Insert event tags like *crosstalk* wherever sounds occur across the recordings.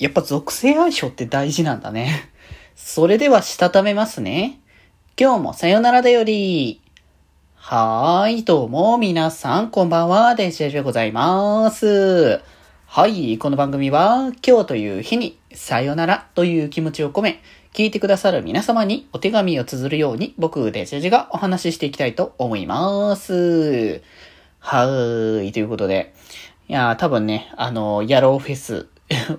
やっぱ属性相性って大事なんだね。*laughs* それでは、したためますね。今日もさよならだより。はーい、どうも、皆さん、こんばんは、デジェジでございます。はい、この番組は、今日という日に、さよならという気持ちを込め、聞いてくださる皆様にお手紙を綴るように、僕、デジェジがお話ししていきたいと思います。はーい、ということで。いやー、多分ね、あの、ヤローフェス、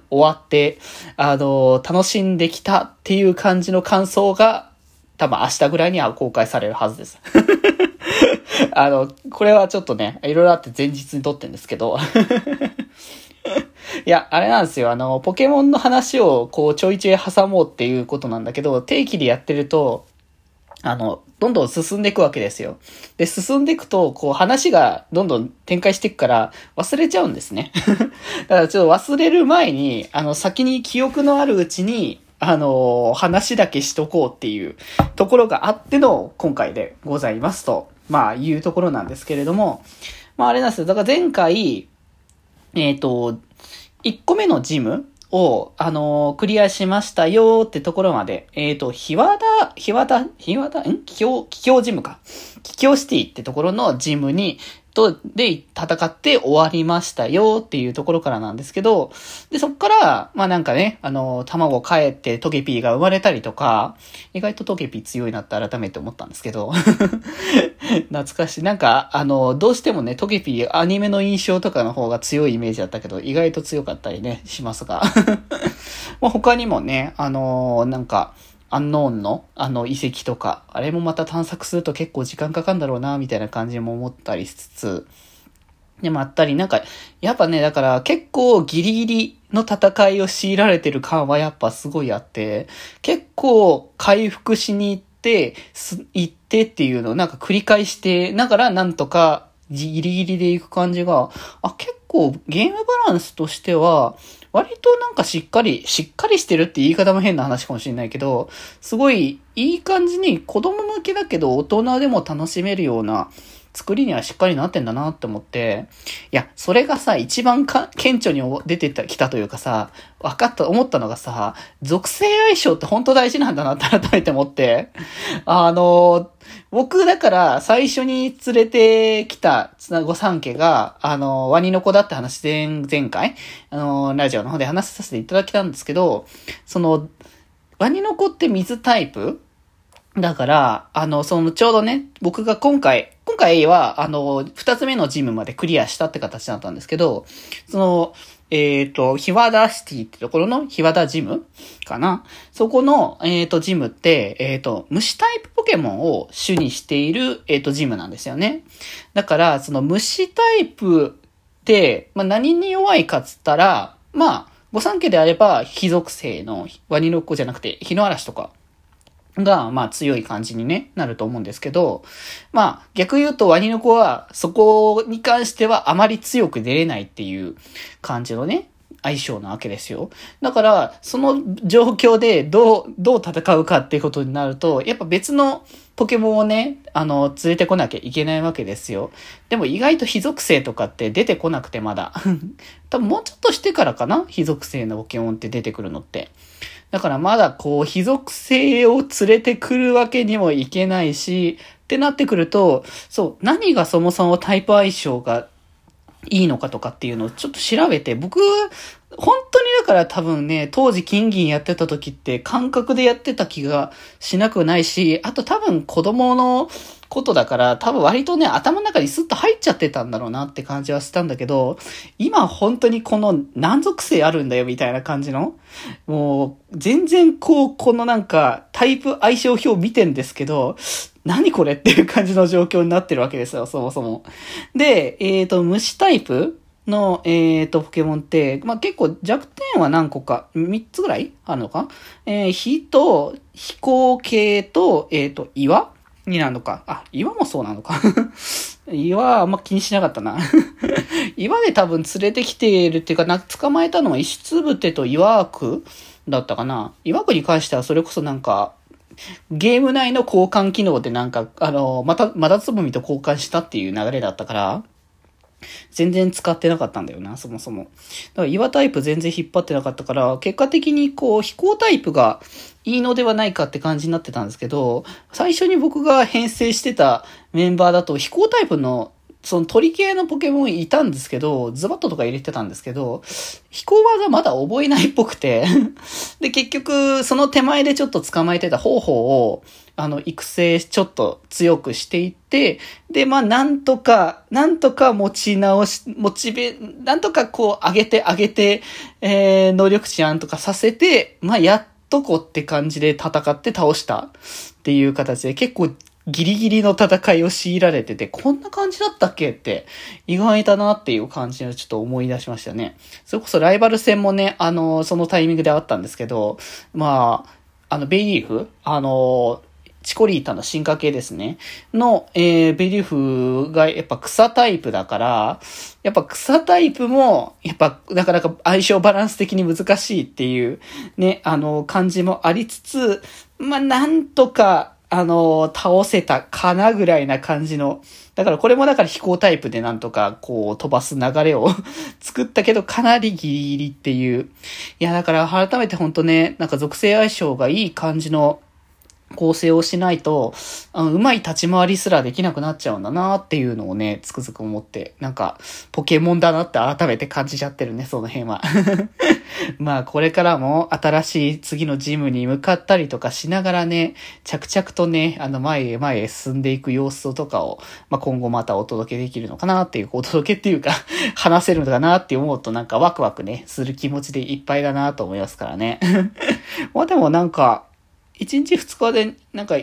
終わって、あの、楽しんできたっていう感じの感想が、多分明日ぐらいには公開されるはずです。*laughs* あの、これはちょっとね、いろいろあって前日に撮ってんですけど。*laughs* いや、あれなんですよ。あの、ポケモンの話をこうちょいちょい挟もうっていうことなんだけど、定期でやってると、あの、どんどん進んでいくわけですよ。で、進んでいくと、こう話がどんどん展開していくから忘れちゃうんですね。*laughs* だからちょっと忘れる前に、あの、先に記憶のあるうちに、あの、話だけしとこうっていうところがあっての今回でございますと、まあ、いうところなんですけれども、まあ、あれなんですよ。だから前回、えっ、と、1個目のジムを、あのークリアしましたよってところまで、えっ、と、ひわだ、ひわだ、ひわだ、ん？気境、気境ジムか。気境シティってところのジムに、と、で、戦って終わりましたよっていうところからなんですけど、で、そっから、まあなんかね、あの卵帰ってトゲピーが生まれたりとか、意外とトゲピー強いなって改めて思ったんですけど、*laughs* 懐かしい。なんか、あの、どうしてもね、トゲピーアニメの印象とかの方が強いイメージだったけど、意外と強かったりね、しますが。*laughs* まあ他にもね、あのなんか、アンノーンのあの遺跡とか、あれもまた探索すると結構時間かかるんだろうな、みたいな感じも思ったりしつつ、でもあったり、なんか、やっぱね、だから結構ギリギリの戦いを強いられてる感はやっぱすごいあって、結構回復しに行って、す行ってっていうのをなんか繰り返して、ながらなんとかギリギリで行く感じが、あ、結構ゲームバランスとしては、割となんかしっかり、しっかりしてるって言い方も変な話かもしれないけど、すごいいい感じに子供向けだけど大人でも楽しめるような作りにはしっかりなってんだなって思って、いや、それがさ、一番か顕著に出てたきたというかさ、分かった、思ったのがさ、属性相性って本当大事なんだなって改めて思って、あの、僕だから最初に連れてきたつなご三家が、あの、ワニの子だって話前、前回、あの、ラジオの方で話させていただきたんですけど、その、ワニの子って水タイプだから、あの、その、ちょうどね、僕が今回、今回は、あの、二つ目のジムまでクリアしたって形だったんですけど、その、えっ、と、ヒワダシティってところのヒワダジムかな？そこの、えっ、と、ジムって、えっ、と、虫タイプポケモンを主にしている、えっ、と、ジムなんですよね。だから、その虫タイプって、まあ、何に弱いかっつったら、まあ、御三家であれば、非属性のワニの子じゃなくて、日の嵐とか、が、まあ強い感じにね、なると思うんですけど、まあ逆言うとワニの子はそこに関してはあまり強く出れないっていう感じのね、相性なわけですよ。だから、その状況でどう、どう戦うかっていうことになると、やっぱ別のポケモンをね、あの、連れてこなきゃいけないわけですよ。でも意外と非属性とかって出てこなくてまだ。*laughs* 多分もうちょっとしてからかな？非属性のポケモンって出てくるのって。だからまだこう、非属性を連れてくるわけにもいけないし、ってなってくると、そう、何がそもそもタイプ相性がいいのかとかっていうのをちょっと調べて、僕、本当にだから多分ね、当時金銀やってた時って感覚でやってた気がしなくないし、あと多分子供のことだから、多分割とね、頭の中にスッと入っちゃってたんだろうなって感じはしたんだけど、今本当にこの何属性あるんだよみたいな感じの、もう全然こう、このなんかタイプ相性表見てんですけど、何これっていう感じの状況になってるわけですよ、そもそも。で、えっ、と、虫タイプの、えっ、と、ポケモンって、まあ、結構弱点は何個か、3つぐらいあるのか？えー火と、飛行系と、えっ、と、岩になるのか？あ、岩もそうなのか？*laughs* 岩あんま気にしなかったな。*laughs* 岩で多分連れてきているっていうかな、捕まえたのは石つぶてと岩枠だったかな。岩枠に関してはそれこそなんか、ゲーム内の交換機能でなんか、あの、また、まだつぼみと交換したっていう流れだったから、全然使ってなかったんだよな、そもそも。だから岩タイプ全然引っ張ってなかったから、結果的にこう、飛行タイプがいいのではないかって感じになってたんですけど、最初に僕が編成してたメンバーだと飛行タイプのその鳥系のポケモンいたんですけど、ズバットとか入れてたんですけど、飛行技まだ覚えないっぽくて *laughs* で、結局、その手前でちょっと捕まえてた方法を、あの、育成ちょっと強くしていって、で、まあ、なんとか、なんとか持ち直し、モチベ、なんとかこう、上げて上げて、えー、能力値案とかさせて、まあ、やっとこって感じで戦って倒したっていう形で、結構ギリギリの戦いを強いられてて、こんな感じだったっけって、意外だなっていう感じをちょっと思い出しましたね。それこそライバル戦もね、あの、そのタイミングであったんですけど、まあ、あの、ベリーフあの、チコリータの進化系ですね。の、えー、ベリュフがやっぱ草タイプだから、やっぱ草タイプも、やっぱなかなか相性バランス的に難しいっていうね、あの、感じもありつつ、まあ、なんとか、あの、倒せたかなぐらいな感じの。だからこれもだから飛行タイプでなんとかこう飛ばす流れを *laughs* 作ったけどかなりギリギリっていう。いやだから改めてほんとね、なんか属性相性がいい感じの構成をしないと、あの、うまい立ち回りすらできなくなっちゃうんだなっていうのをね、つくづく思って、なんか、ポケモンだなって改めて感じちゃってるね、その辺は。*laughs* *laughs* まあ、これからも新しい次のジムに向かったりとかしながらね、着々とね、あの、前へ前へ進んでいく様子とかを、まあ、今後またお届けできるのかなっていう、お届けっていうか *laughs* 話せるのかなって思うとなんかワクワクね、する気持ちでいっぱいだなと思いますからね。*laughs* まあでもなんか、1日2日で、なんか、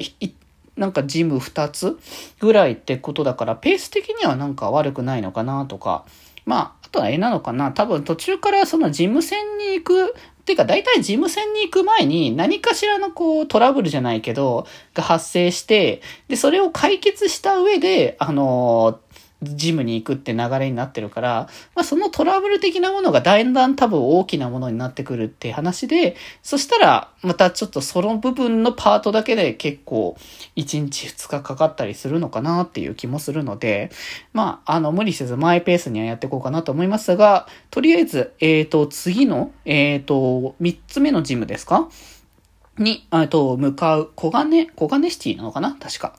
なんかジム2つぐらいってことだから、ペース的にはなんか悪くないのかなとか、まあ、あとは絵なのかな。多分途中からその事務船に行く、っていうか大体事務船に行く前に何かしらのこうトラブルじゃないけど、が発生して、で、それを解決した上で、あのージムに行くって流れになってるから、まあそのトラブル的なものがだんだん多分大きなものになってくるって話で、そしたらまたちょっとその部分のパートだけで結構1日2日かかったりするのかなっていう気もするので、まああの無理せずマイペースにはやっていこうかなと思いますが、とりあえず、えっ、ー、と次の、えっ、ー、と3つ目のジムですか？に、えっと、向かう、小金、小金シティなのかな？確か。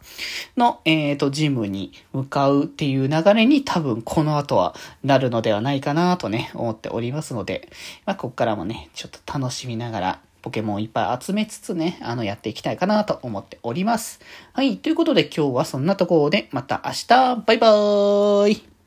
の、えっ、ー、と、ジムに向かうっていう流れに多分この後はなるのではないかなとね、思っておりますので、まあ、こっからもね、ちょっと楽しみながら、ポケモンいっぱい集めつつね、あの、やっていきたいかなと思っております。はい、ということで今日はそんなところで、また明日、バイバーイ